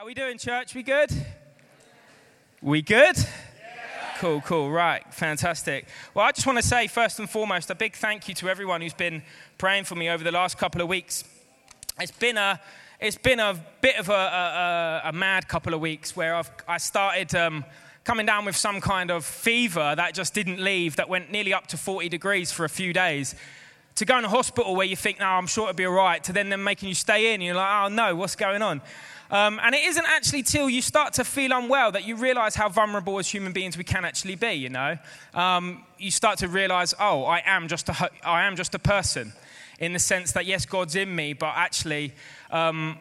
How we doing, church? We good? We good? Cool, cool, right, fantastic. Well, I just want to say, first and foremost, a big thank you to everyone who's been praying for me over the last couple of weeks. It's been a, it's been a bit of a, a, a mad couple of weeks where I've, I started um, coming down with some kind of fever that just didn't leave, that went nearly up to 40 degrees for a few days. To go in a hospital where you think, no, I'm sure it'll be all right, to then them making you stay in, you're like, oh no, what's going on? Um, and it isn't actually till you start to feel unwell that you realize how vulnerable as human beings we can actually be, you know? Um, you start to realize, oh, I am, just a, I am just a person in the sense that, yes, God's in me, but actually, um,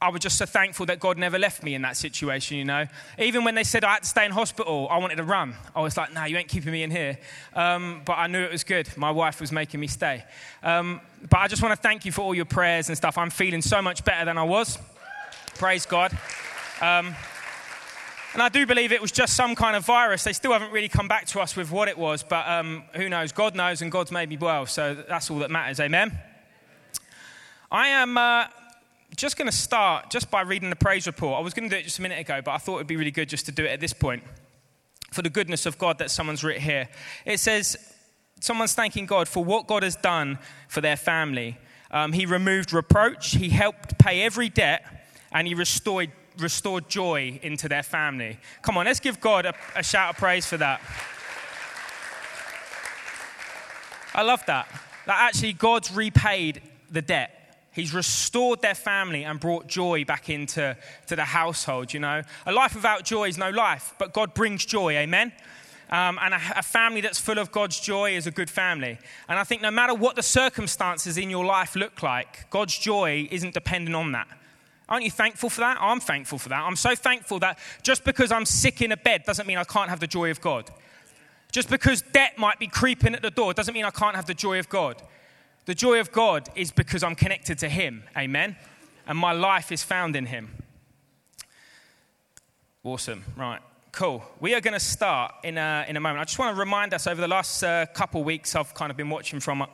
I was just so thankful that God never left me in that situation, you know. Even when they said I had to stay in hospital, I wanted to run. I was like, no, you ain't keeping me in here. Um, but I knew it was good. My wife was making me stay. Um, but I just want to thank you for all your prayers and stuff. I'm feeling so much better than I was. Praise God. Um, and I do believe it was just some kind of virus. They still haven't really come back to us with what it was, but um, who knows? God knows, and God's made me well, so that's all that matters. Amen. I am uh, just going to start just by reading the praise report. I was going to do it just a minute ago, but I thought it would be really good just to do it at this point for the goodness of God that someone's written here. It says, Someone's thanking God for what God has done for their family. Um, he removed reproach, He helped pay every debt and he restored, restored joy into their family. Come on, let's give God a, a shout of praise for that. I love that. That actually God's repaid the debt. He's restored their family and brought joy back into to the household, you know. A life without joy is no life, but God brings joy, amen? Um, and a, a, family that's full of God's joy is a good family. And I think no matter what the circumstances in your life look like, God's joy isn't dependent on that. Aren't you thankful for that? I'm thankful for that. I'm so thankful that just because I'm sick in a bed doesn't mean I can't have the joy of God. Just because debt might be creeping at the door doesn't mean I can't have the joy of God. The joy of God is because I'm connected to Him. Amen. And my life is found in Him. Awesome. Right. Cool. We are going to start in a, in a moment. I just want to remind us over the last uh, couple weeks, I've kind of been watching from uh,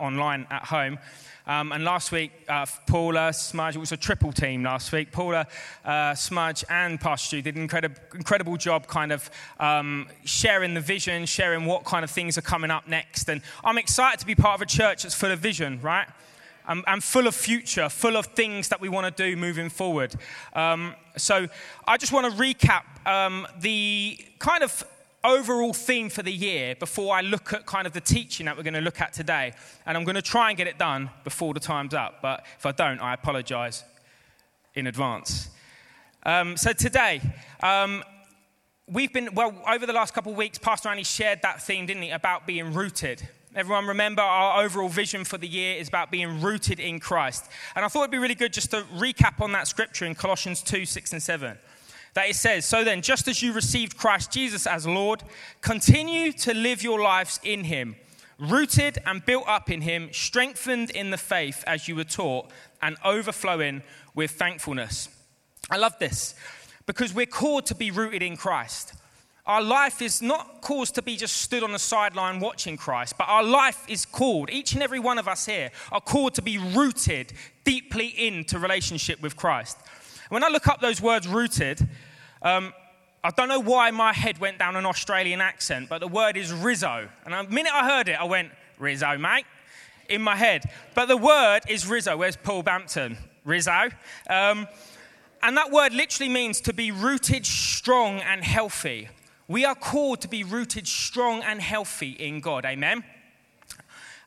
online at home. Um, and last week, uh, Paula, Smudge, it was a triple team last week. Paula, uh, Smudge, and Pastor Stu did an incredible, incredible job kind of um, sharing the vision, sharing what kind of things are coming up next. And I'm excited to be part of a church that's full of vision, right? And, and full of future, full of things that we want to do moving forward. Um, so I just want to recap um, the kind of overall theme for the year before I look at kind of the teaching that we're going to look at today. And I'm going to try and get it done before the time's up. But if I don't, I apologize in advance. Um, so today, um, we've been, well, over the last couple of weeks, Pastor Annie shared that theme, didn't he, about being rooted. Everyone remember our overall vision for the year is about being rooted in Christ. And I thought it'd be really good just to recap on that scripture in Colossians 2 6 and 7 that it says, So then, just as you received Christ Jesus as Lord, continue to live your lives in him, rooted and built up in him, strengthened in the faith as you were taught, and overflowing with thankfulness. I love this because we're called to be rooted in Christ. Our life is not caused to be just stood on the sideline watching Christ, but our life is called, each and every one of us here are called to be rooted deeply into relationship with Christ. When I look up those words rooted, um, I don't know why my head went down an Australian accent, but the word is Rizzo. And the minute I heard it, I went, Rizzo, mate, in my head. But the word is Rizzo. Where's Paul Bampton? Rizzo. Um, and that word literally means to be rooted strong and healthy. We are called to be rooted strong and healthy in God. Amen?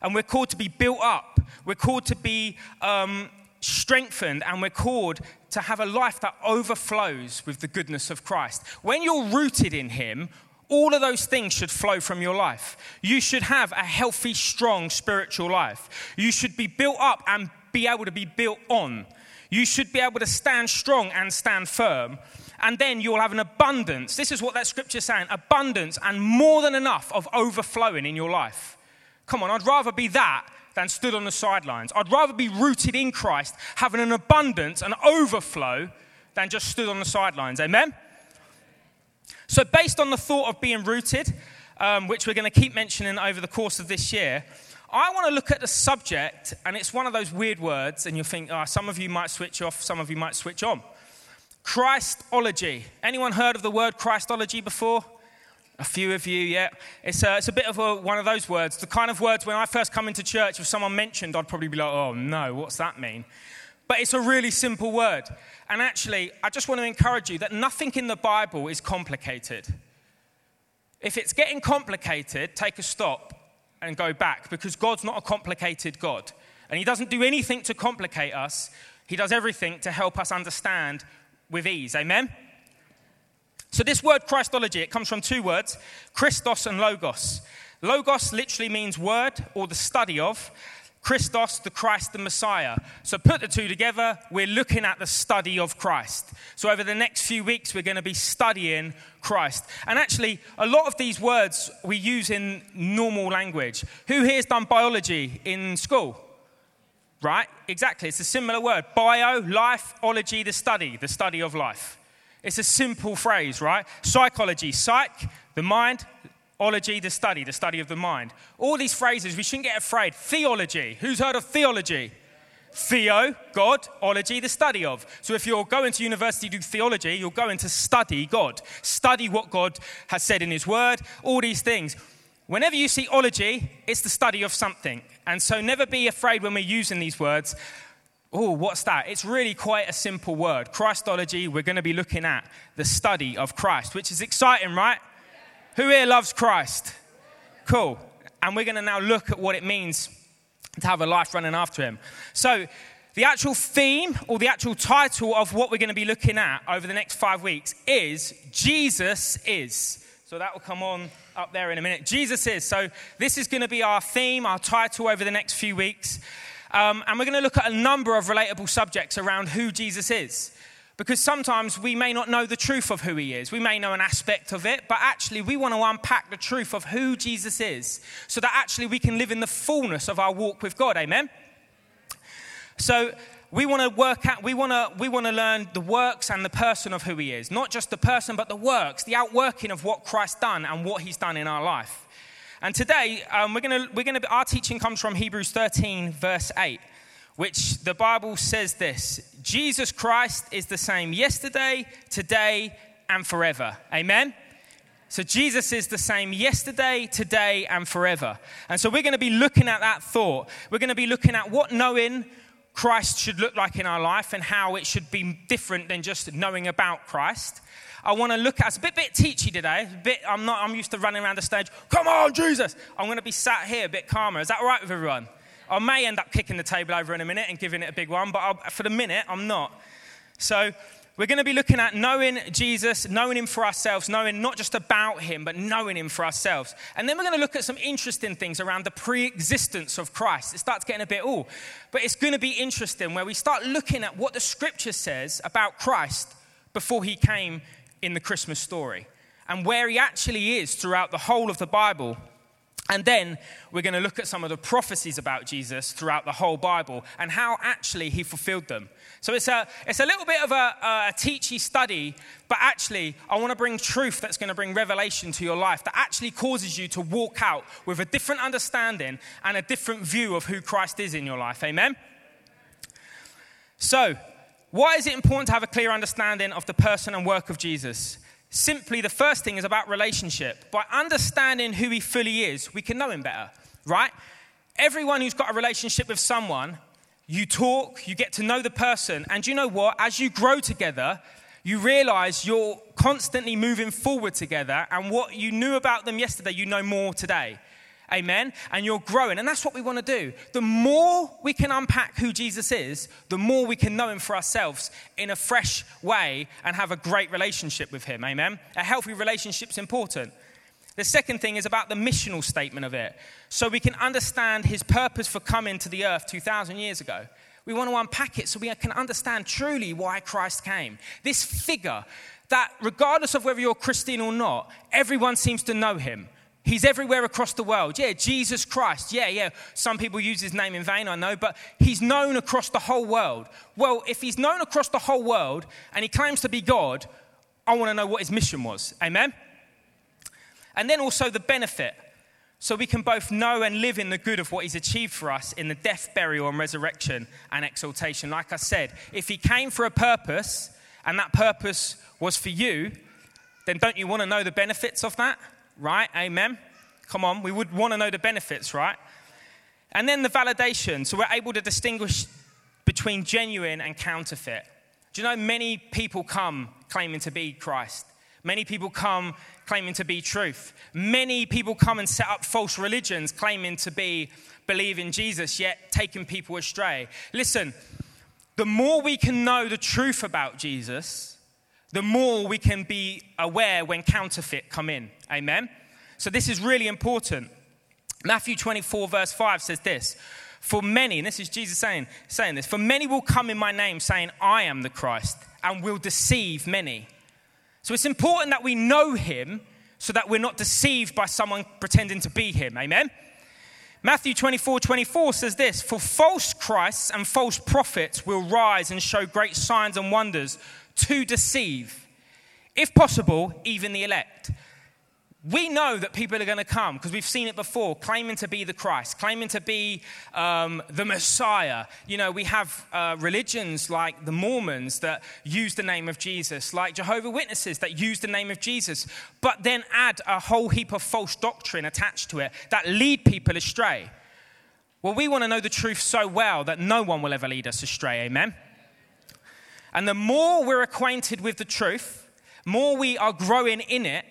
And we're called to be built up. We're called to be um, strengthened and we're called to have a life that overflows with the goodness of Christ. When you're rooted in Him, all of those things should flow from your life. You should have a healthy, strong spiritual life. You should be built up and be able to be built on. You should be able to stand strong and stand firm. And then you'll have an abundance. This is what that scripture is saying abundance and more than enough of overflowing in your life. Come on, I'd rather be that than stood on the sidelines. I'd rather be rooted in Christ, having an abundance, an overflow, than just stood on the sidelines. Amen? So, based on the thought of being rooted, um, which we're going to keep mentioning over the course of this year, I want to look at the subject, and it's one of those weird words, and you'll think, oh, some of you might switch off, some of you might switch on. Christology. Anyone heard of the word Christology before? A few of you, yeah. It's a, it's a bit of a, one of those words, the kind of words when I first come into church, if someone mentioned, I'd probably be like, oh no, what's that mean? But it's a really simple word. And actually, I just want to encourage you that nothing in the Bible is complicated. If it's getting complicated, take a stop and go back because God's not a complicated God. And He doesn't do anything to complicate us, He does everything to help us understand with ease. Amen? So, this word Christology, it comes from two words Christos and Logos. Logos literally means word or the study of. Christos, the Christ, the Messiah. So put the two together, we're looking at the study of Christ. So over the next few weeks, we're going to be studying Christ. And actually, a lot of these words we use in normal language. Who here's done biology in school? Right? Exactly. It's a similar word. Bio, life, ology, the study, the study of life. It's a simple phrase, right? Psychology, psych, the mind, Ology, the study, the study of the mind. All these phrases, we shouldn't get afraid. Theology, who's heard of theology? Theo, God, ology, the study of. So if you're going to university to do theology, you're going to study God, study what God has said in His Word, all these things. Whenever you see ology, it's the study of something. And so never be afraid when we're using these words. Oh, what's that? It's really quite a simple word. Christology, we're going to be looking at the study of Christ, which is exciting, right? Who here loves Christ? Cool. And we're going to now look at what it means to have a life running after Him. So, the actual theme or the actual title of what we're going to be looking at over the next five weeks is Jesus is. So that will come on up there in a minute. Jesus is. So this is going to be our theme, our title over the next few weeks. Um, and we're going to look at a number of relatable subjects around who Jesus is. Because sometimes we may not know the truth of who he is. We may know an aspect of it, but actually we want to unpack the truth of who Jesus is so that actually we can live in the fullness of our walk with God. Amen? So we want to work out, we want to, we want to learn the works and the person of who he is. Not just the person, but the works, the outworking of what Christ done and what he's done in our life. And today, um, we're to, we're to, our teaching comes from Hebrews 13, verse 8 which the Bible says this Jesus Christ is the same yesterday, today, and forever. Amen? So Jesus is the same yesterday, today, and forever. And so we're going to be looking at that thought. We're going to be looking at what knowing Christ should look like in our life and how it should be different than just knowing about Christ. I want to look at it's a bit, bit teachy today. A bit, I'm not. I'm used to running around the stage. Come on, Jesus! I'm going to be sat here a bit calmer. Is that all right with everyone? I may end up kicking the table over in a minute and giving it a big one, but I'll, for the minute, I'm not. So, we're going to be looking at knowing Jesus, knowing Him for ourselves, knowing not just about Him, but knowing Him for ourselves. And then we're going to look at some interesting things around the pre existence of Christ. It starts getting a bit, oh, but it's going to be interesting where we start looking at what the scripture says about Christ before He came in the Christmas story and where He actually is throughout the whole of the Bible and then we're going to look at some of the prophecies about Jesus throughout the whole Bible and how actually he fulfilled them. So it's a, it's a little bit of a, a teachy study, but actually, I want to bring truth that's going to bring revelation to your life that actually causes you to walk out with a different understanding and a different view of who Christ is in your life. Amen? So, why is it important to have a clear understanding of the person and work of Jesus? Simply, the first thing is about relationship. By understanding who he fully is, we can know him better, right? Everyone who's got a relationship with someone, you talk, you get to know the person, and you know what? As you grow together, you realize you're constantly moving forward together, and what you knew about them yesterday, you know more today. Amen. And you're growing. And that's what we want to do. The more we can unpack who Jesus is, the more we can know him for ourselves in a fresh way and have a great relationship with him. Amen. A healthy relationship is important. The second thing is about the missional statement of it. So we can understand his purpose for coming to the earth 2,000 years ago. We want to unpack it so we can understand truly why Christ came. This figure that, regardless of whether you're Christian or not, everyone seems to know him. He's everywhere across the world. Yeah, Jesus Christ. Yeah, yeah. Some people use his name in vain, I know, but he's known across the whole world. Well, if he's known across the whole world and he claims to be God, I want to know what his mission was. Amen? And then also the benefit. So we can both know and live in the good of what he's achieved for us in the death, burial, and resurrection and exaltation. Like I said, if he came for a purpose, and that purpose was for you, then don't you want to know the benefits of that? Right? Amen. Come on, we would want to know the benefits, right? And then the validation. So we're able to distinguish between genuine and counterfeit. Do you know many people come claiming to be Christ? Many people come claiming to be truth. Many people come and set up false religions claiming to be believe in Jesus, yet taking people astray. Listen, the more we can know the truth about Jesus, the more we can be aware when counterfeit come in. Amen. So this is really important. Matthew 24, verse 5 says this For many, and this is Jesus saying, saying this, for many will come in my name saying, I am the Christ, and will deceive many. So it's important that we know him so that we're not deceived by someone pretending to be him. Amen? Matthew 24 24 says this For false Christs and false prophets will rise and show great signs and wonders to deceive, if possible, even the elect we know that people are going to come because we've seen it before, claiming to be the Christ, claiming to be um, the Messiah. You know, we have uh, religions like the Mormons that use the name of Jesus, like Jehovah Witnesses that use the name of Jesus, but then add a whole heap of false doctrine attached to it that lead people astray. Well, we want to know the truth so well that no one will ever lead us astray. Amen. And the more we're acquainted with the truth, more we are growing in it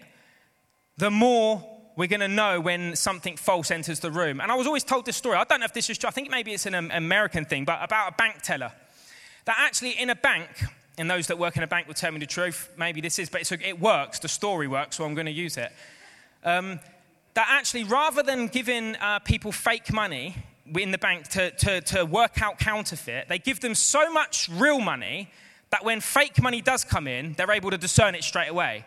the more we're going to know when something false enters the room. And I was always told this story. I don't know if this is true. I think maybe it's an American thing, but about a bank teller. That actually, in a bank, and those that work in a bank will tell me the truth, maybe this is, but it works. The story works, so I'm going to use it. Um, that actually, rather than giving uh, people fake money in the bank to, to, to work out counterfeit, they give them so much real money that when fake money does come in, they're able to discern it straight away.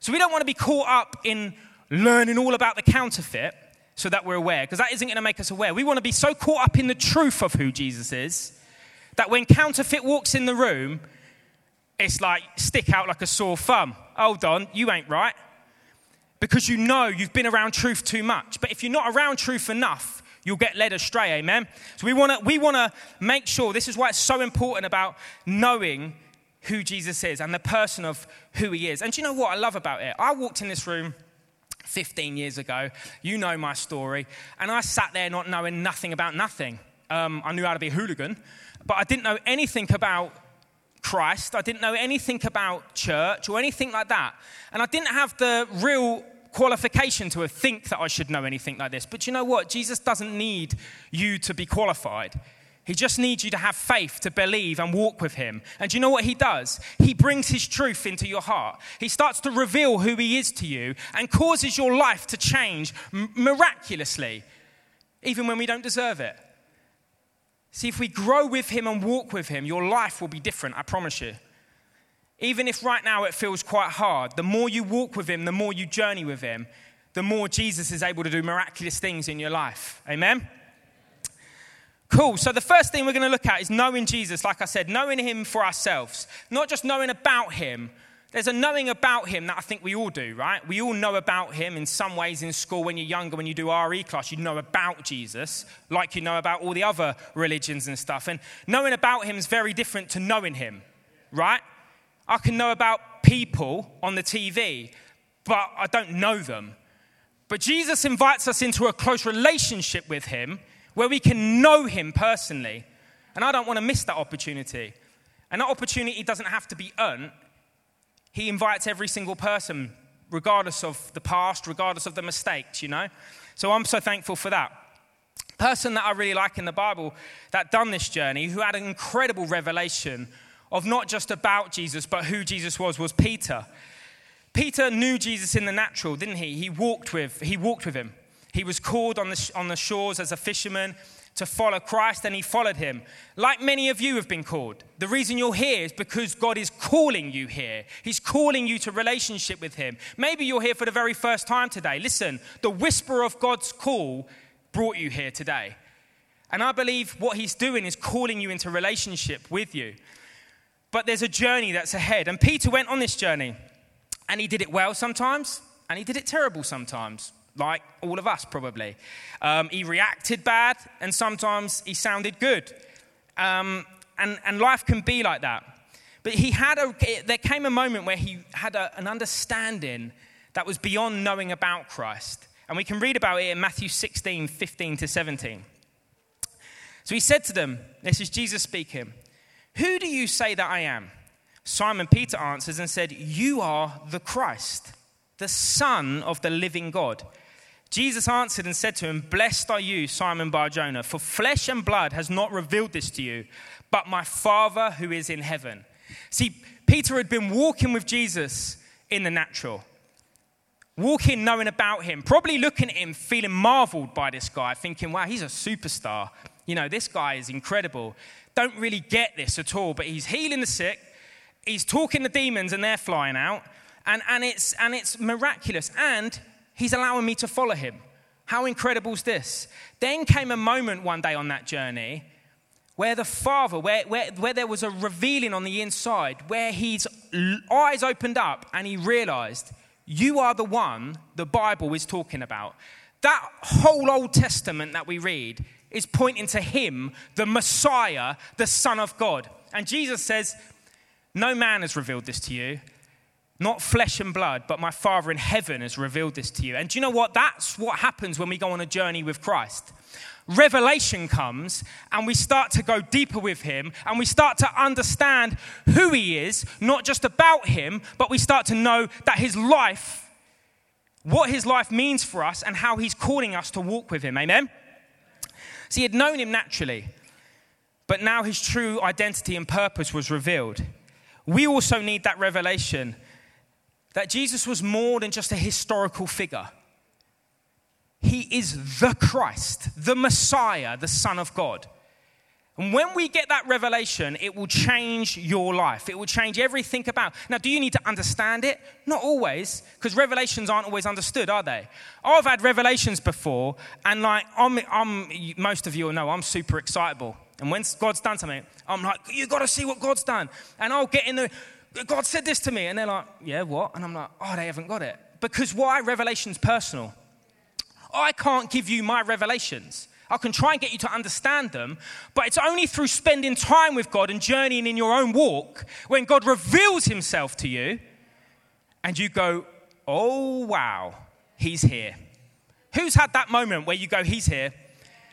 So we don't want to be caught up in learning all about the counterfeit so that we're aware, because that isn't going to make us aware. We want to be so caught up in the truth of who Jesus is that when counterfeit walks in the room, it's like stick out like a sore thumb. Hold on, you ain't right. Because you know you've been around truth too much. But if you're not around truth enough, you'll get led astray, amen? So we want to we want to make sure this is why it's so important about knowing who Jesus is and the person of who he is. And you know what I love about it? I walked in this room 15 years ago. You know my story. And I sat there not knowing nothing about nothing. Um, I knew how to be a hooligan, but I didn't know anything about Christ. I didn't know anything about church or anything like that. And I didn't have the real qualification to think that I should know anything like this. But you know what? Jesus doesn't need you to be qualified. He just needs you to have faith to believe and walk with him. And you know what he does? He brings his truth into your heart. He starts to reveal who he is to you and causes your life to change miraculously, even when we don't deserve it. See, if we grow with him and walk with him, your life will be different, I promise you. Even if right now it feels quite hard, the more you walk with him, the more you journey with him, the more Jesus is able to do miraculous things in your life. Amen? Cool. So, the first thing we're going to look at is knowing Jesus, like I said, knowing him for ourselves, not just knowing about him. There's a knowing about him that I think we all do, right? We all know about him in some ways in school when you're younger, when you do RE class, you know about Jesus, like you know about all the other religions and stuff. And knowing about him is very different to knowing him, right? I can know about people on the TV, but I don't know them. But Jesus invites us into a close relationship with him where we can know Him personally. And I don't want to miss that opportunity. And that opportunity doesn't have to be earned. He invites every single person, regardless of the past, regardless of the mistakes, you know? So I'm so thankful for that. Person that I really like in the Bible that done this journey, who had an incredible revelation of not just about Jesus, but who Jesus was, was Peter. Peter knew Jesus in the natural, didn't he? He walked with, he walked with him. He was called on the, on the shores as a fisherman to follow Christ, and he followed him. Like many of you have been called. The reason you're here is because God is calling you here. He's calling you to relationship with him. Maybe you're here for the very first time today. Listen, the whisper of God's call brought you here today. And I believe what he's doing is calling you into relationship with you. But there's a journey that's ahead. And Peter went on this journey, and he did it well sometimes, and he did it terrible sometimes like all of us probably. Um, he reacted bad, and sometimes he sounded good. Um, and, and life can be like that. But he had a, there came a moment where he had a, an understanding that was beyond knowing about Christ. And we can read about it in Matthew 16, 15 to 17. So he said to them, This is Jesus speaking, Who do you say that I am? Simon Peter answers and said, You are the Christ, the Son of the living God. Jesus answered and said to him, Blessed are you, Simon Barjona, for flesh and blood has not revealed this to you, but my Father who is in heaven. See, Peter had been walking with Jesus in the natural, walking knowing about him, probably looking at him, feeling marveled by this guy, thinking, wow, he's a superstar. You know, this guy is incredible. Don't really get this at all, but he's healing the sick, he's talking to demons and they're flying out, and, and, it's, and it's miraculous. And he's allowing me to follow him. How incredible is this? Then came a moment one day on that journey where the Father, where, where, where there was a revealing on the inside, where his eyes opened up and he realized, You are the one the Bible is talking about. That whole Old Testament that we read is pointing to him, the Messiah, the Son of God. And Jesus says, No man has revealed this to you, not flesh and blood, but my Father in heaven has revealed this to you. And do you know what? That's what happens when we go on a journey with Christ. Revelation comes and we start to go deeper with Him and we start to understand who He is, not just about Him, but we start to know that His life, what His life means for us, and how He's calling us to walk with Him. Amen? See, he had known Him naturally, but now His true identity and purpose was revealed. We also need that revelation that Jesus was more than just a historical figure. He is the Christ, the Messiah, the Son of God. And when we get that revelation, it will change your life. It will change everything about. Now, do you need to understand it? Not always, because revelations aren't always understood, are they? I've had revelations before, and like, I'm, I'm, most of you will know, I'm super excitable. And when God's done something, I'm like, you got to see what God's done. And I'll get in the, God said this to me. And they're like, yeah, what? And I'm like, oh, they haven't got it. Because why? Revelation's personal. I can't give you my revelations. I can try and get you to understand them, but it's only through spending time with God and journeying in your own walk when God reveals himself to you and you go, oh, wow, he's here. Who's had that moment where you go, he's here?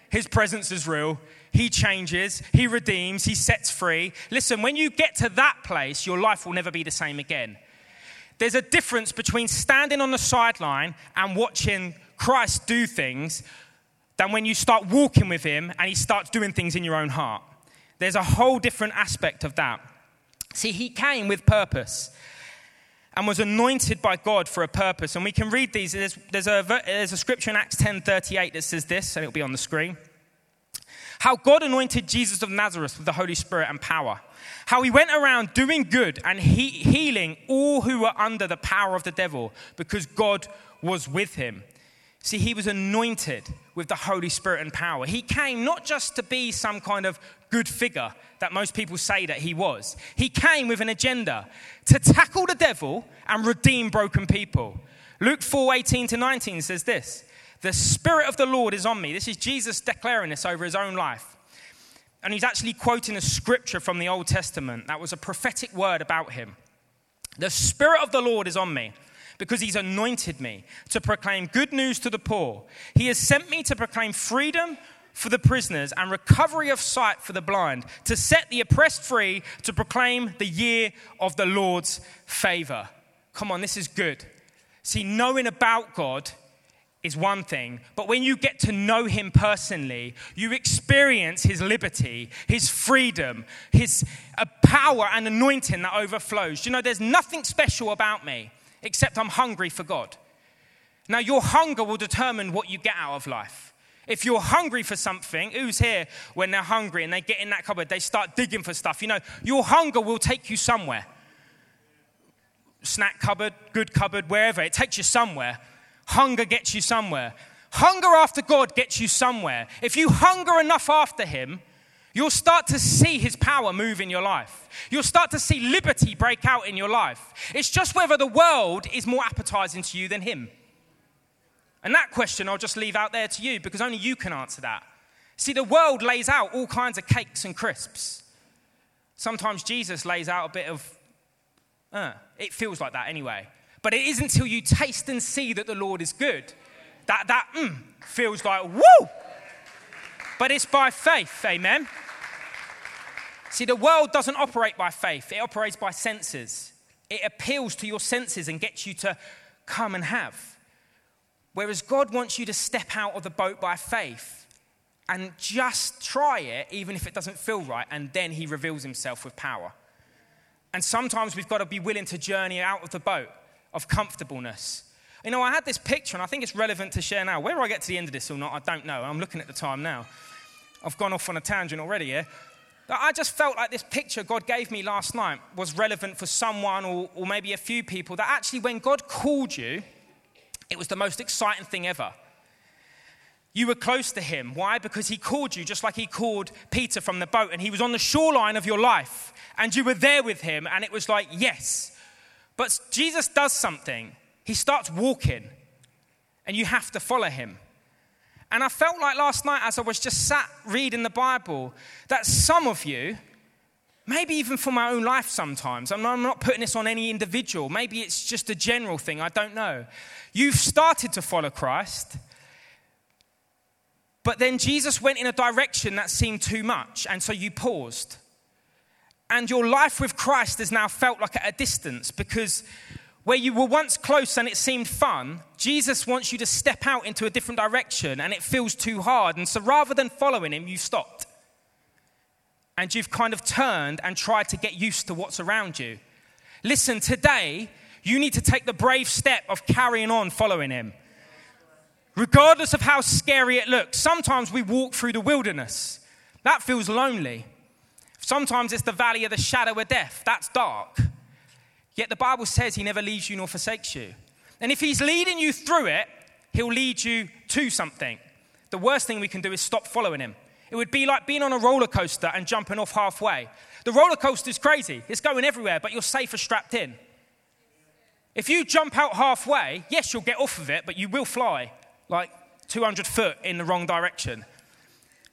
His presence is real. He changes, He redeems, He sets free. Listen, when you get to that place, your life will never be the same again. There's a difference between standing on the sideline and watching Christ do things than when you start walking with Him and He starts doing things in your own heart. There's a whole different aspect of that. See, He came with purpose and was anointed by God for a purpose. And we can read these. There's, there's, a, there's a scripture in Acts 10:38 that says this, and it'll be on the screen how God anointed Jesus of Nazareth with the Holy Spirit and power, how he went around doing good and he- healing all who were under the power of the devil because God was with him. See, he was anointed with the Holy Spirit and power. He came not just to be some kind of good figure that most people say that he was, he came with an agenda to tackle the devil and redeem broken people. Luke 4 18 to 19 says this the Spirit of the Lord is on me. This is Jesus declaring this over his own life. And he's actually quoting a scripture from the Old Testament that was a prophetic word about him. The Spirit of the Lord is on me because he's anointed me to proclaim good news to the poor. He has sent me to proclaim freedom for the prisoners and recovery of sight for the blind, to set the oppressed free, to proclaim the year of the Lord's favor. Come on, this is good. See, knowing about God is one thing, but when you get to know him personally, you experience his liberty, his freedom, his power and anointing that overflows. You know, there's nothing special about me except I'm hungry for God. Now, your hunger will determine what you get out of life. If you're hungry for something, who's here when they're hungry and they get in that cupboard, they start digging for stuff? You know, your hunger will take you somewhere. Snack cupboard, good cupboard, wherever, it takes you somewhere. Hunger gets you somewhere. Hunger after God gets you somewhere. If you hunger enough after Him, you'll start to see His power move in your life. You'll start to see liberty break out in your life. It's just whether the world is more appetizing to you than Him. And that question I'll just leave out there to you because only you can answer that. See, the world lays out all kinds of cakes and crisps. Sometimes Jesus lays out a bit of, uh, it feels like that anyway. But it isn't until you taste and see that the Lord is good that that mm, feels like, woo! But it's by faith, amen? See, the world doesn't operate by faith, it operates by senses. It appeals to your senses and gets you to come and have. Whereas God wants you to step out of the boat by faith and just try it, even if it doesn't feel right, and then He reveals Himself with power. And sometimes we've got to be willing to journey out of the boat of comfortableness. You know, I had this picture, and I think it's relevant to share now. Whether I get to the end of this or not, I don't know. I'm looking at the time now. I've gone off on a tangent already here. I just felt like this picture God gave me last night was relevant for someone or, or maybe a few people that actually, when God called you, it was the most exciting thing ever. You were close to him. Why? Because he called you just like he called Peter from the boat, and he was on the shoreline of your life, and you were there with him, and it was like, yes, but Jesus does something. He starts walking, and you have to follow him. And I felt like last night, as I was just sat reading the Bible, that some of you, maybe even for my own life sometimes, I'm not putting this on any individual, maybe it's just a general thing, I don't know. You've started to follow Christ, but then Jesus went in a direction that seemed too much, and so you paused and your life with Christ has now felt like at a distance because where you were once close and it seemed fun, Jesus wants you to step out into a different direction and it feels too hard. And so rather than following him, you stopped. And you've kind of turned and tried to get used to what's around you. Listen, today, you need to take the brave step of carrying on following him. Regardless of how scary it looks, sometimes we walk through the wilderness. That feels lonely. Sometimes it's the valley of the shadow of death. That's dark. Yet the Bible says he never leaves you nor forsakes you. And if he's leading you through it, he'll lead you to something. The worst thing we can do is stop following him. It would be like being on a roller coaster and jumping off halfway. The roller coaster is crazy, it's going everywhere, but you're safer strapped in. If you jump out halfway, yes, you'll get off of it, but you will fly like 200 foot in the wrong direction.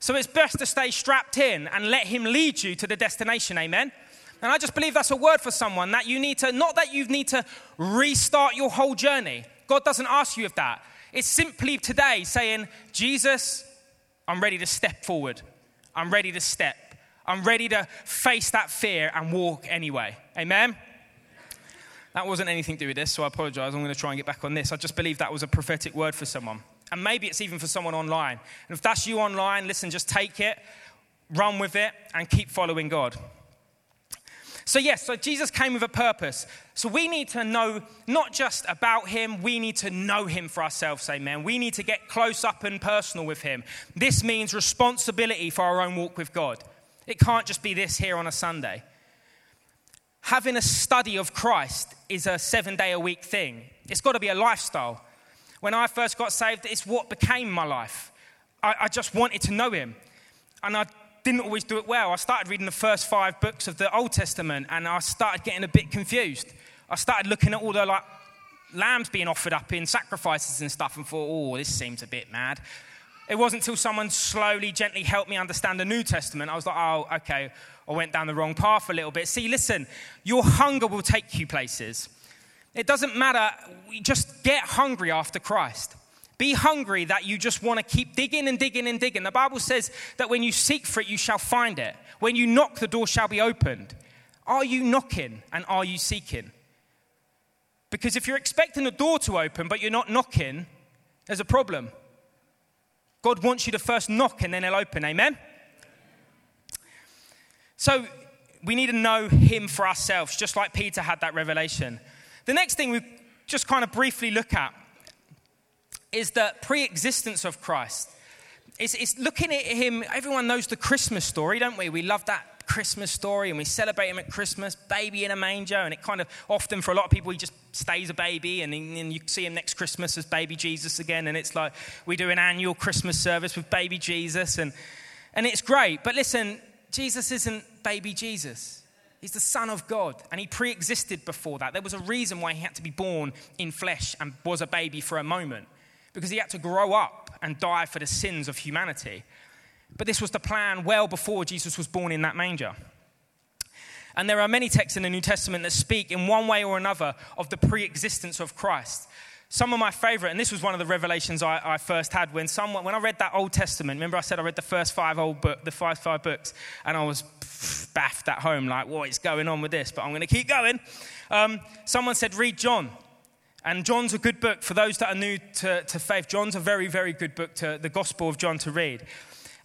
So it's best to stay strapped in and let Him lead you to the destination. Amen. And I just believe that's a word for someone that you need to, not that you need to restart your whole journey. God doesn't ask you of that. It's simply today saying, Jesus, I'm ready to step forward. I'm ready to step. I'm ready to face that fear and walk anyway. Amen. That wasn't anything to do with this, so I apologize. I'm going to try and get back on this. I just believe that was a prophetic word for someone. And maybe it's even for someone online. And if that's you online, listen, just take it, run with it, and keep following God. So, yes, so Jesus came with a purpose. So, we need to know not just about him, we need to know him for ourselves, amen. We need to get close up and personal with him. This means responsibility for our own walk with God. It can't just be this here on a Sunday. Having a study of Christ is a seven day a week thing, it's got to be a lifestyle. When I first got saved, it's what became my life. I, I just wanted to know him. And I didn't always do it well. I started reading the first five books of the Old Testament and I started getting a bit confused. I started looking at all the like lambs being offered up in sacrifices and stuff and thought, oh, this seems a bit mad. It wasn't until someone slowly, gently helped me understand the New Testament. I was like, oh, okay, I went down the wrong path a little bit. See, listen, your hunger will take you places. It doesn't matter. we Just get hungry after Christ. Be hungry that you just want to keep digging and digging and digging. The Bible says that when you seek for it, you shall find it. When you knock, the door shall be opened. Are you knocking and are you seeking? Because if you're expecting the door to open but you're not knocking, there's a problem. God wants you to first knock and then he'll open. Amen? So we need to know him for ourselves, just like Peter had that revelation. The next thing we just kind of briefly look at is the pre existence of Christ. It's, it's, looking at him, everyone knows the Christmas story, don't we? We love that Christmas story and we celebrate him at Christmas, baby in a manger. And it kind of often, for a lot of people, he just stays a baby. And then you see him next Christmas as baby Jesus again. And it's like we do an annual Christmas service with baby Jesus. And, and it's great. But listen, Jesus isn't baby Jesus. He's the Son of God, and he pre existed before that. There was a reason why he had to be born in flesh and was a baby for a moment, because he had to grow up and die for the sins of humanity. But this was the plan well before Jesus was born in that manger. And there are many texts in the New Testament that speak in one way or another of the pre existence of Christ. Some of my favorite, and this was one of the revelations I, I, first had when someone, when I read that Old Testament. Remember, I said I read the first five old book, the five five books, and I was baffed at home, like, what is going on with this? But I'm going to keep going. Um, someone said, read John. And John's a good book for those that are new to, to faith. John's a very, very good book to the Gospel of John to read.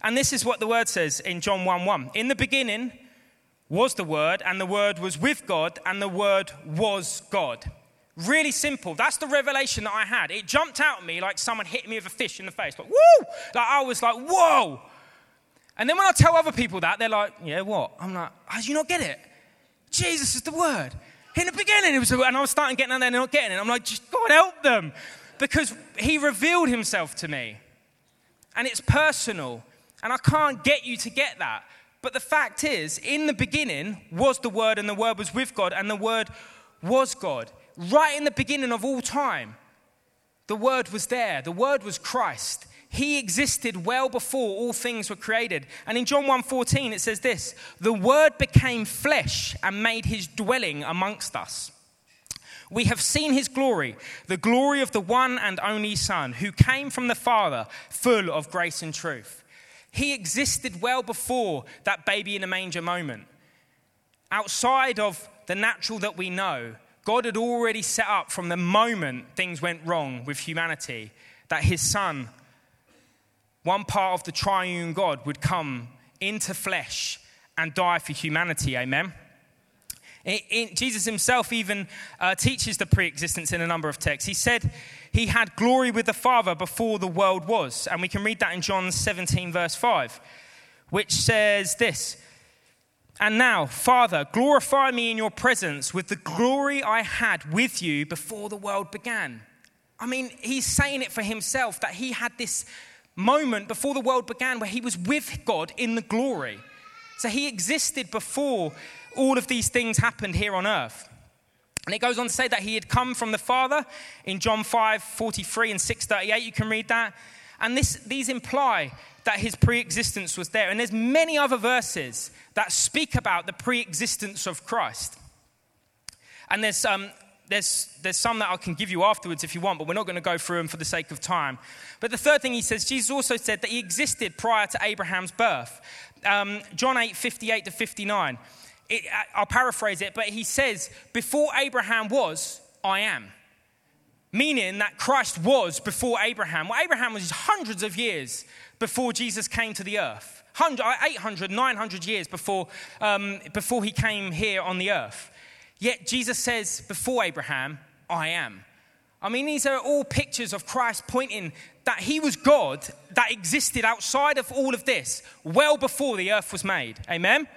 And this is what the word says in John 1 1. In the beginning was the Word, and the Word was with God, and the Word was God. Really simple. That's the revelation that I had. It jumped out at me like someone hit me with a fish in the face. Like, woo! Like, I was like, whoa! And then when I tell other people that, they're like, yeah, what? I'm like, how do you not get it? Jesus is the Word. In the beginning, it was, and I was starting getting there and not getting it. I'm like, just God help them. Because He revealed Himself to me. And it's personal. And I can't get you to get that. But the fact is, in the beginning was the Word, and the Word was with God, and the Word was God. Right in the beginning of all time, the Word was there. The Word was Christ. He existed well before all things were created. And in John 1:14 it says this, "The word became flesh and made his dwelling amongst us." We have seen his glory, the glory of the one and only Son, who came from the Father, full of grace and truth. He existed well before that baby in a manger moment. Outside of the natural that we know, God had already set up from the moment things went wrong with humanity that his son, one part of the triune God, would come into flesh and die for humanity. Amen. Jesus himself even uh, teaches the pre existence in a number of texts. He said he had glory with the Father before the world was. And we can read that in John 17, verse 5, which says this And now, Father, glorify me in your presence with the glory I had with you before the world began. I mean, he's saying it for himself that he had this moment before the world began where he was with God in the glory. So he existed before all of these things happened here on earth. And it goes on to say that he had come from the Father in John 5 43 and 6 38. You can read that. And this, these imply that his pre existence was there. And there's many other verses that speak about the pre existence of Christ. And there's, um, there's, there's some that I can give you afterwards if you want, but we're not going to go through them for the sake of time. But the third thing he says, Jesus also said that he existed prior to Abraham's birth. Um, John 8 58 to 59 it, I'll paraphrase it, but he says, Before Abraham was, I am. Meaning that Christ was before Abraham. Well, Abraham was hundreds of years before Jesus came to the earth. 800, 900 years before, um, before he came here on the earth. Yet Jesus says, Before Abraham, I am. I mean, these are all pictures of Christ pointing that he was God that existed outside of all of this, well before the earth was made. Amen?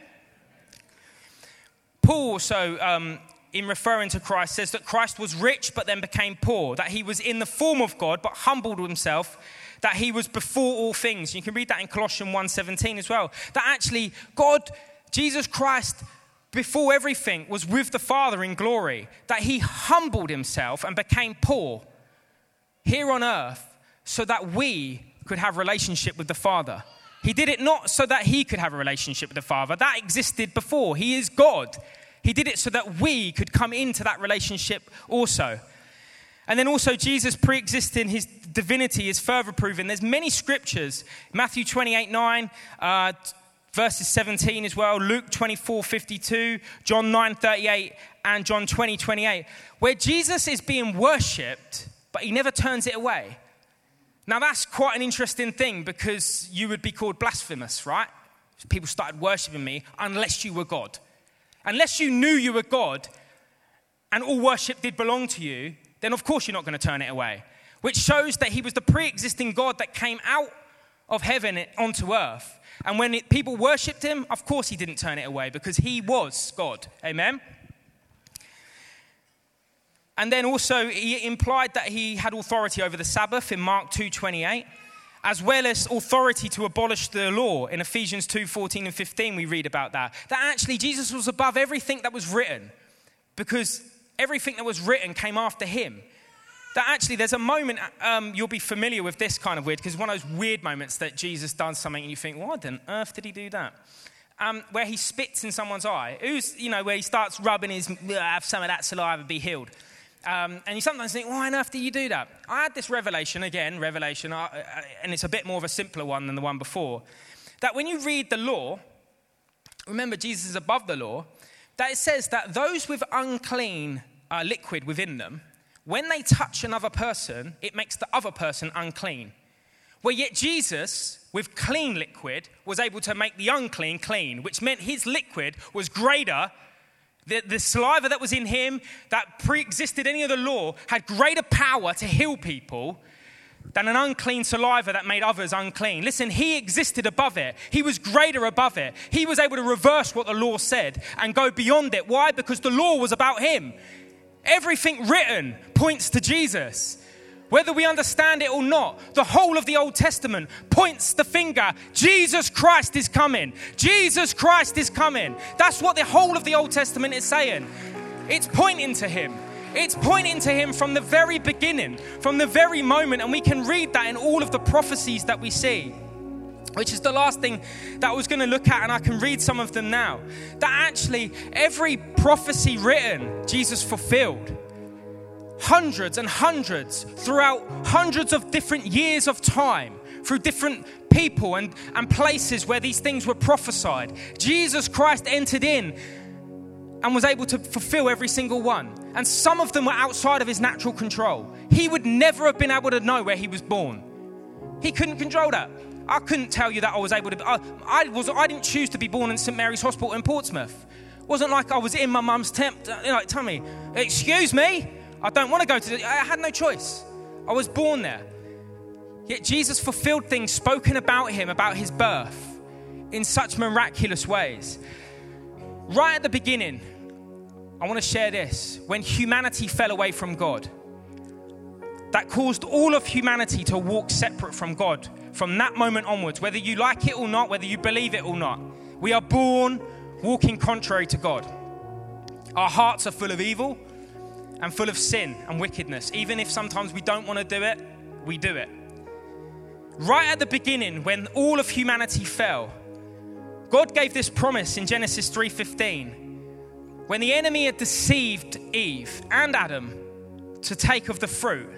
Paul also, um, in referring to Christ, says that Christ was rich but then became poor, that he was in the form of God but humbled himself, that he was before all things. You can read that in Colossians 1:17 as well. That actually God, Jesus Christ, before everything, was with the Father in glory, that he humbled himself and became poor here on earth so that we could have relationship with the Father. He did it not so that he could have a relationship with the Father. That existed before. He is God. He did it so that we could come into that relationship also. And then also Jesus pre-existing his divinity is further proven. There's many scriptures, Matthew 28, 9, uh, verses 17 as well, Luke 24, 52, John 9, 38, and John 20, 28, where Jesus is being worshipped, but he never turns it away. Now, that's quite an interesting thing because you would be called blasphemous, right? People started worshiping me unless you were God. Unless you knew you were God and all worship did belong to you, then of course you're not going to turn it away. Which shows that he was the pre existing God that came out of heaven onto earth. And when it, people worshipped him, of course he didn't turn it away because he was God. Amen? And then also he implied that he had authority over the Sabbath in Mark 2:28, as well as authority to abolish the law in Ephesians 2:14 and 15 we read about that. That actually Jesus was above everything that was written because everything that was written came after him. That actually, there's a moment, um, you'll be familiar with this kind of weird, because one of those weird moments that Jesus does something and you think, why on earth did he do that? um, where he spits in someone's eye. Who's, you know, where he starts rubbing his, have some of that saliva, be healed. Um, and you sometimes think, why on earth do you do that? I had this revelation, again, revelation, uh, uh, and it's a bit more of a simpler one than the one before, that when you read the law, remember Jesus is above the law, that it says that those with unclean uh, liquid within them, when they touch another person, it makes the other person unclean. Well, yet Jesus, with clean liquid, was able to make the unclean clean, which meant his liquid was greater. The, the saliva that was in him, that pre existed any of the law, had greater power to heal people than an unclean saliva that made others unclean. Listen, he existed above it. He was greater above it. He was able to reverse what the law said and go beyond it. Why? Because the law was about him. Everything written points to Jesus. Whether we understand it or not, the whole of the Old Testament points the finger. Jesus Christ is coming. Jesus Christ is coming. That's what the whole of the Old Testament is saying. It's pointing to him. It's pointing to him from the very beginning, from the very moment, and we can read that in all of the prophecies that we see. Which is the last thing that I was going to look at, and I can read some of them now. That actually, every prophecy written, Jesus fulfilled hundreds and hundreds throughout hundreds of different years of time through different people and, and places where these things were prophesied. Jesus Christ entered in and was able to fulfill every single one. And some of them were outside of his natural control. He would never have been able to know where he was born. He couldn't control that. I couldn't tell you that I was able to. I, I was. I didn't choose to be born in St Mary's Hospital in Portsmouth. It wasn't like I was in my mum's tent. Uh, you know, tell me, excuse me. I don't want to go to the, I had no choice. I was born there. Yet Jesus fulfilled things spoken about him, about his birth, in such miraculous ways. Right at the beginning, I want to share this. When humanity fell away from God, that caused all of humanity to walk separate from God from that moment onwards, whether you like it or not, whether you believe it or not. We are born walking contrary to God. Our hearts are full of evil, and full of sin and wickedness. Even if sometimes we don't want to do it, we do it. Right at the beginning, when all of humanity fell, God gave this promise in Genesis 3:15. When the enemy had deceived Eve and Adam to take of the fruit,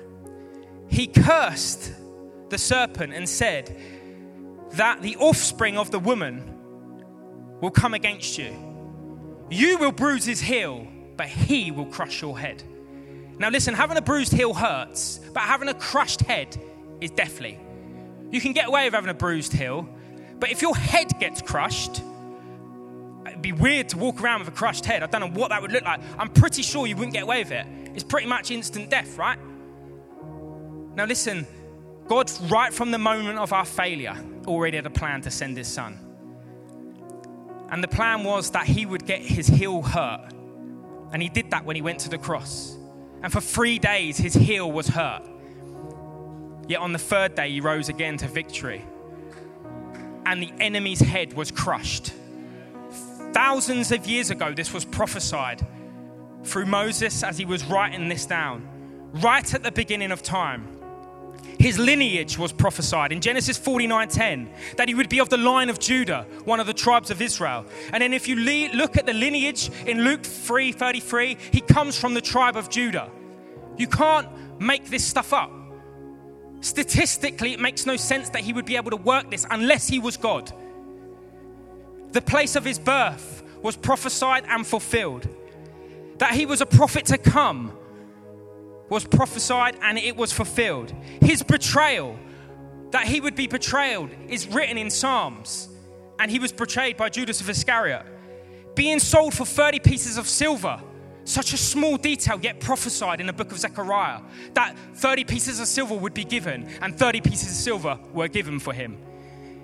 he cursed the serpent and said that the offspring of the woman will come against you. You will bruise his heel, but he will crush your head. Now, listen, having a bruised heel hurts, but having a crushed head is deathly. You can get away with having a bruised heel, but if your head gets crushed, it'd be weird to walk around with a crushed head. I don't know what that would look like. I'm pretty sure you wouldn't get away with it. It's pretty much instant death, right? Now, listen, God, right from the moment of our failure, already had a plan to send his son. And the plan was that he would get his heel hurt and he did that when he went to the cross. And for three days, his heel was hurt. Yet on the third day, he rose again to victory. And the enemy's head was crushed. Thousands of years ago, this was prophesied through Moses as he was writing this down, right at the beginning of time his lineage was prophesied in Genesis 49:10 that he would be of the line of Judah, one of the tribes of Israel. And then if you look at the lineage in Luke 3:33, he comes from the tribe of Judah. You can't make this stuff up. Statistically, it makes no sense that he would be able to work this unless he was God. The place of his birth was prophesied and fulfilled. That he was a prophet to come was prophesied and it was fulfilled. His betrayal, that he would be betrayed, is written in Psalms. And he was betrayed by Judas of Iscariot. Being sold for 30 pieces of silver, such a small detail yet prophesied in the book of Zechariah, that 30 pieces of silver would be given, and 30 pieces of silver were given for him.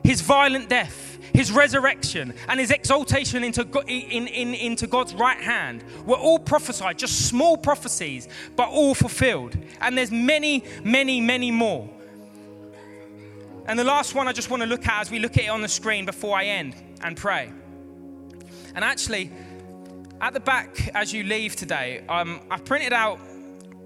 His violent death, his resurrection, and his exaltation into, in, in, into God's right hand were all prophesied, just small prophecies, but all fulfilled. And there's many, many, many more. And the last one I just want to look at as we look at it on the screen before I end and pray. And actually, at the back as you leave today, um, I've printed out,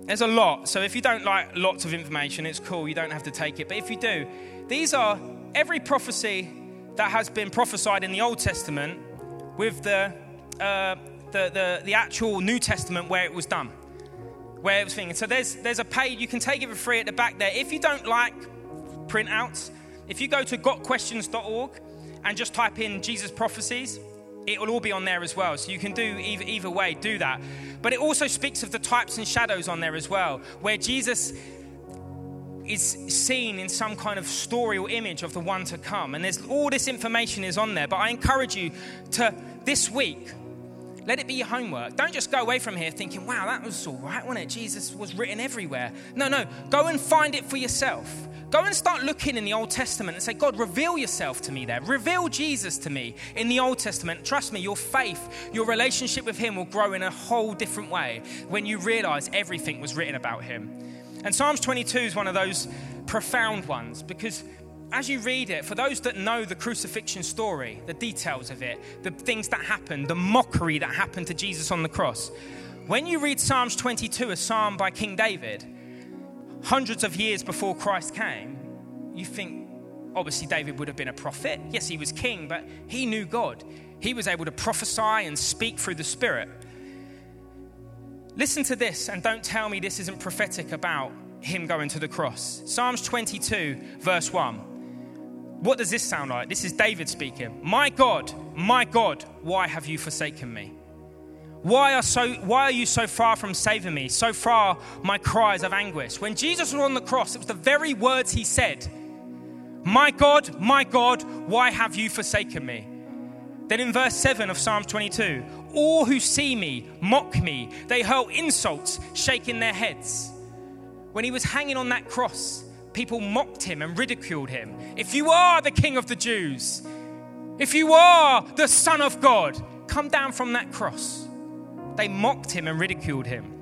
there's a lot. So if you don't like lots of information, it's cool, you don't have to take it. But if you do, these are every prophecy that has been prophesied in the Old Testament with the, uh, the, the, the actual New Testament where it was done where it was thinking. So there's there's a page you can take it for free at the back there. If you don't like printouts, if you go to gotquestions.org and just type in Jesus prophecies, it will all be on there as well. So you can do either, either way, do that. But it also speaks of the types and shadows on there as well, where Jesus is seen in some kind of story or image of the one to come. And there's all this information is on there. But I encourage you to this week let it be your homework. Don't just go away from here thinking, wow, that was all right, wasn't it? Jesus was written everywhere. No, no. Go and find it for yourself. Go and start looking in the Old Testament and say, God, reveal yourself to me there. Reveal Jesus to me in the Old Testament. Trust me, your faith, your relationship with Him will grow in a whole different way when you realize everything was written about Him. And Psalms 22 is one of those profound ones because as you read it, for those that know the crucifixion story, the details of it, the things that happened, the mockery that happened to Jesus on the cross, when you read Psalms 22, a psalm by King David, hundreds of years before Christ came, you think, obviously, David would have been a prophet. Yes, he was king, but he knew God. He was able to prophesy and speak through the Spirit. Listen to this and don't tell me this isn't prophetic about him going to the cross. Psalms 22, verse 1. What does this sound like? This is David speaking. My God, my God, why have you forsaken me? Why are, so, why are you so far from saving me? So far, my cries of anguish. When Jesus was on the cross, it was the very words he said My God, my God, why have you forsaken me? Then in verse 7 of Psalm 22, all who see me mock me. They hurl insults, shaking their heads. When he was hanging on that cross, people mocked him and ridiculed him. If you are the king of the Jews, if you are the Son of God, come down from that cross. They mocked him and ridiculed him.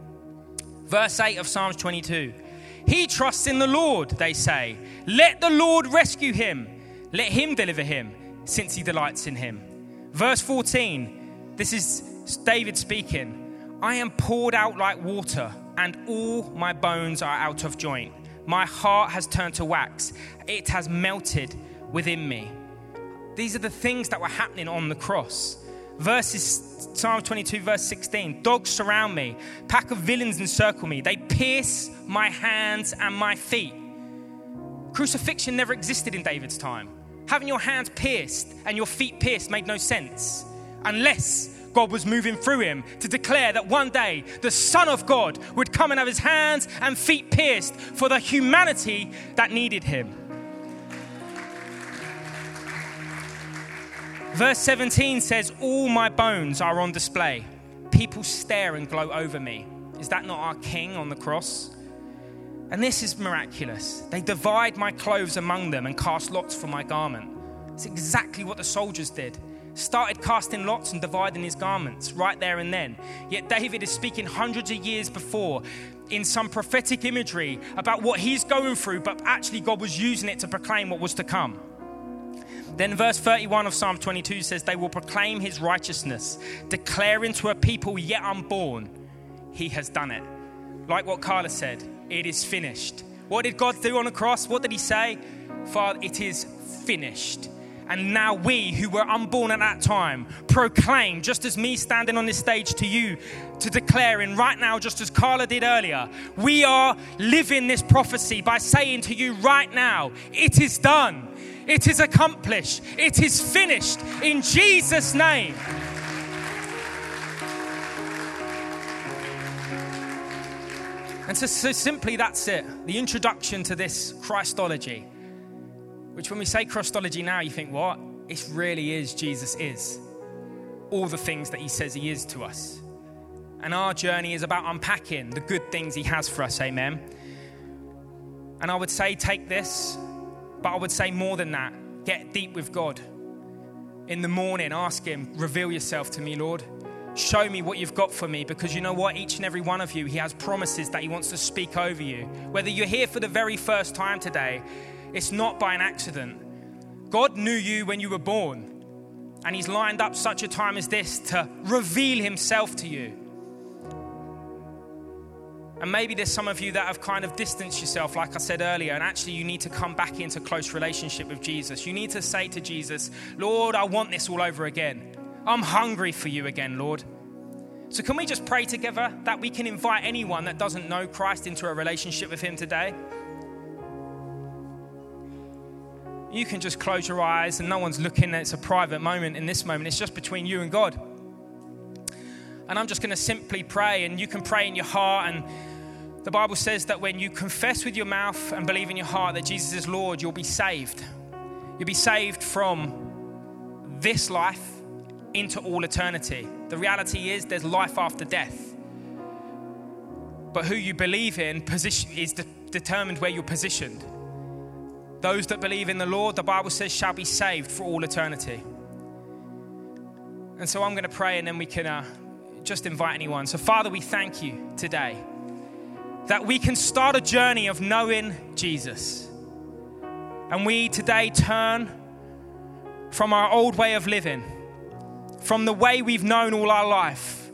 Verse 8 of Psalms 22 He trusts in the Lord, they say. Let the Lord rescue him. Let him deliver him, since he delights in him. Verse 14 This is David speaking. I am poured out like water, and all my bones are out of joint. My heart has turned to wax, it has melted within me. These are the things that were happening on the cross. Verses Psalm 22, verse 16 Dogs surround me, pack of villains encircle me, they pierce my hands and my feet. Crucifixion never existed in David's time. Having your hands pierced and your feet pierced made no sense unless God was moving through him to declare that one day the Son of God would come and have his hands and feet pierced for the humanity that needed him. Verse 17 says, All my bones are on display. People stare and gloat over me. Is that not our King on the cross? And this is miraculous. They divide my clothes among them and cast lots for my garment. It's exactly what the soldiers did started casting lots and dividing his garments right there and then. Yet David is speaking hundreds of years before in some prophetic imagery about what he's going through, but actually God was using it to proclaim what was to come. Then verse 31 of Psalm 22 says, They will proclaim his righteousness, declaring to a people yet unborn, he has done it. Like what Carla said, it is finished. What did God do on the cross? What did he say? Father, it is finished. And now we, who were unborn at that time, proclaim, just as me standing on this stage to you, to declaring right now, just as Carla did earlier, we are living this prophecy by saying to you right now, it is done, it is accomplished, it is finished in Jesus' name. And so, so simply, that's it. The introduction to this Christology. Which, when we say Christology now, you think, what? It really is Jesus is. All the things that he says he is to us. And our journey is about unpacking the good things he has for us, amen. And I would say, take this, but I would say more than that. Get deep with God. In the morning, ask him, reveal yourself to me, Lord. Show me what you've got for me because you know what? Each and every one of you, He has promises that He wants to speak over you. Whether you're here for the very first time today, it's not by an accident. God knew you when you were born, and He's lined up such a time as this to reveal Himself to you. And maybe there's some of you that have kind of distanced yourself, like I said earlier, and actually you need to come back into close relationship with Jesus. You need to say to Jesus, Lord, I want this all over again. I'm hungry for you again, Lord. So, can we just pray together that we can invite anyone that doesn't know Christ into a relationship with Him today? You can just close your eyes and no one's looking. It's a private moment in this moment. It's just between you and God. And I'm just going to simply pray, and you can pray in your heart. And the Bible says that when you confess with your mouth and believe in your heart that Jesus is Lord, you'll be saved. You'll be saved from this life into all eternity. The reality is there's life after death. But who you believe in is de- determined where you're positioned. Those that believe in the Lord, the Bible says, shall be saved for all eternity. And so I'm going to pray and then we can uh, just invite anyone. So, Father, we thank you today that we can start a journey of knowing Jesus. And we today turn from our old way of living from the way we've known all our life.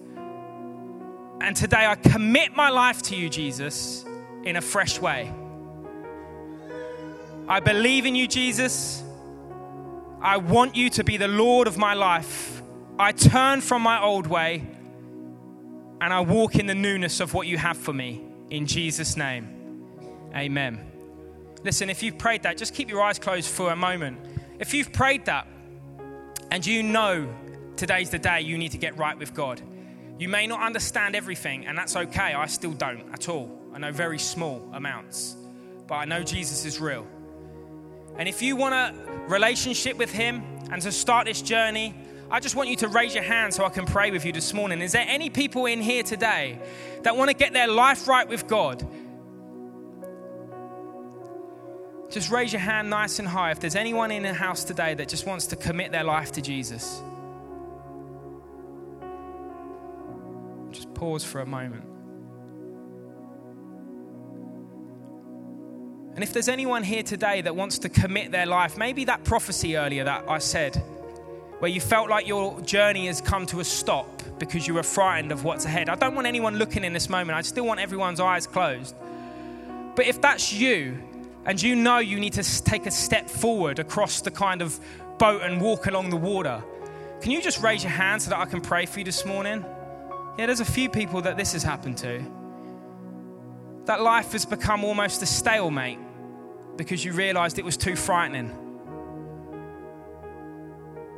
And today I commit my life to you, Jesus, in a fresh way. I believe in you, Jesus. I want you to be the Lord of my life. I turn from my old way and I walk in the newness of what you have for me. In Jesus' name, amen. Listen, if you've prayed that, just keep your eyes closed for a moment. If you've prayed that and you know today's the day you need to get right with God. You may not understand everything, and that's okay. I still don't at all. I know very small amounts, but I know Jesus is real. And if you want a relationship with Him and to start this journey, I just want you to raise your hand so I can pray with you this morning. Is there any people in here today that want to get their life right with God? Just raise your hand nice and high if there's anyone in the house today that just wants to commit their life to Jesus. Just pause for a moment. And if there's anyone here today that wants to commit their life, maybe that prophecy earlier that I said, where you felt like your journey has come to a stop because you were frightened of what's ahead. I don't want anyone looking in this moment. I still want everyone's eyes closed. But if that's you, and you know you need to take a step forward across the kind of boat and walk along the water, can you just raise your hand so that I can pray for you this morning? Yeah, there's a few people that this has happened to. That life has become almost a stalemate because you realized it was too frightening.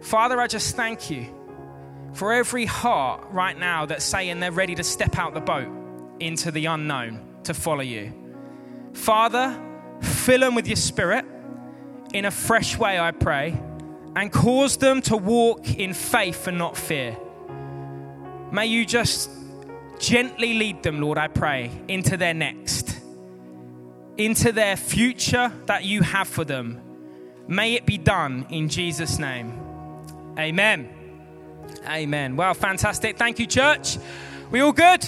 Father, I just thank you for every heart right now that's saying they're ready to step out the boat into the unknown to follow you. Father, fill them with your spirit in a fresh way, I pray, and cause them to walk in faith and not fear. May you just gently lead them, Lord, I pray, into their next, into their future that you have for them. May it be done in Jesus' name. Amen. Amen. Well, fantastic. Thank you, church. We all good?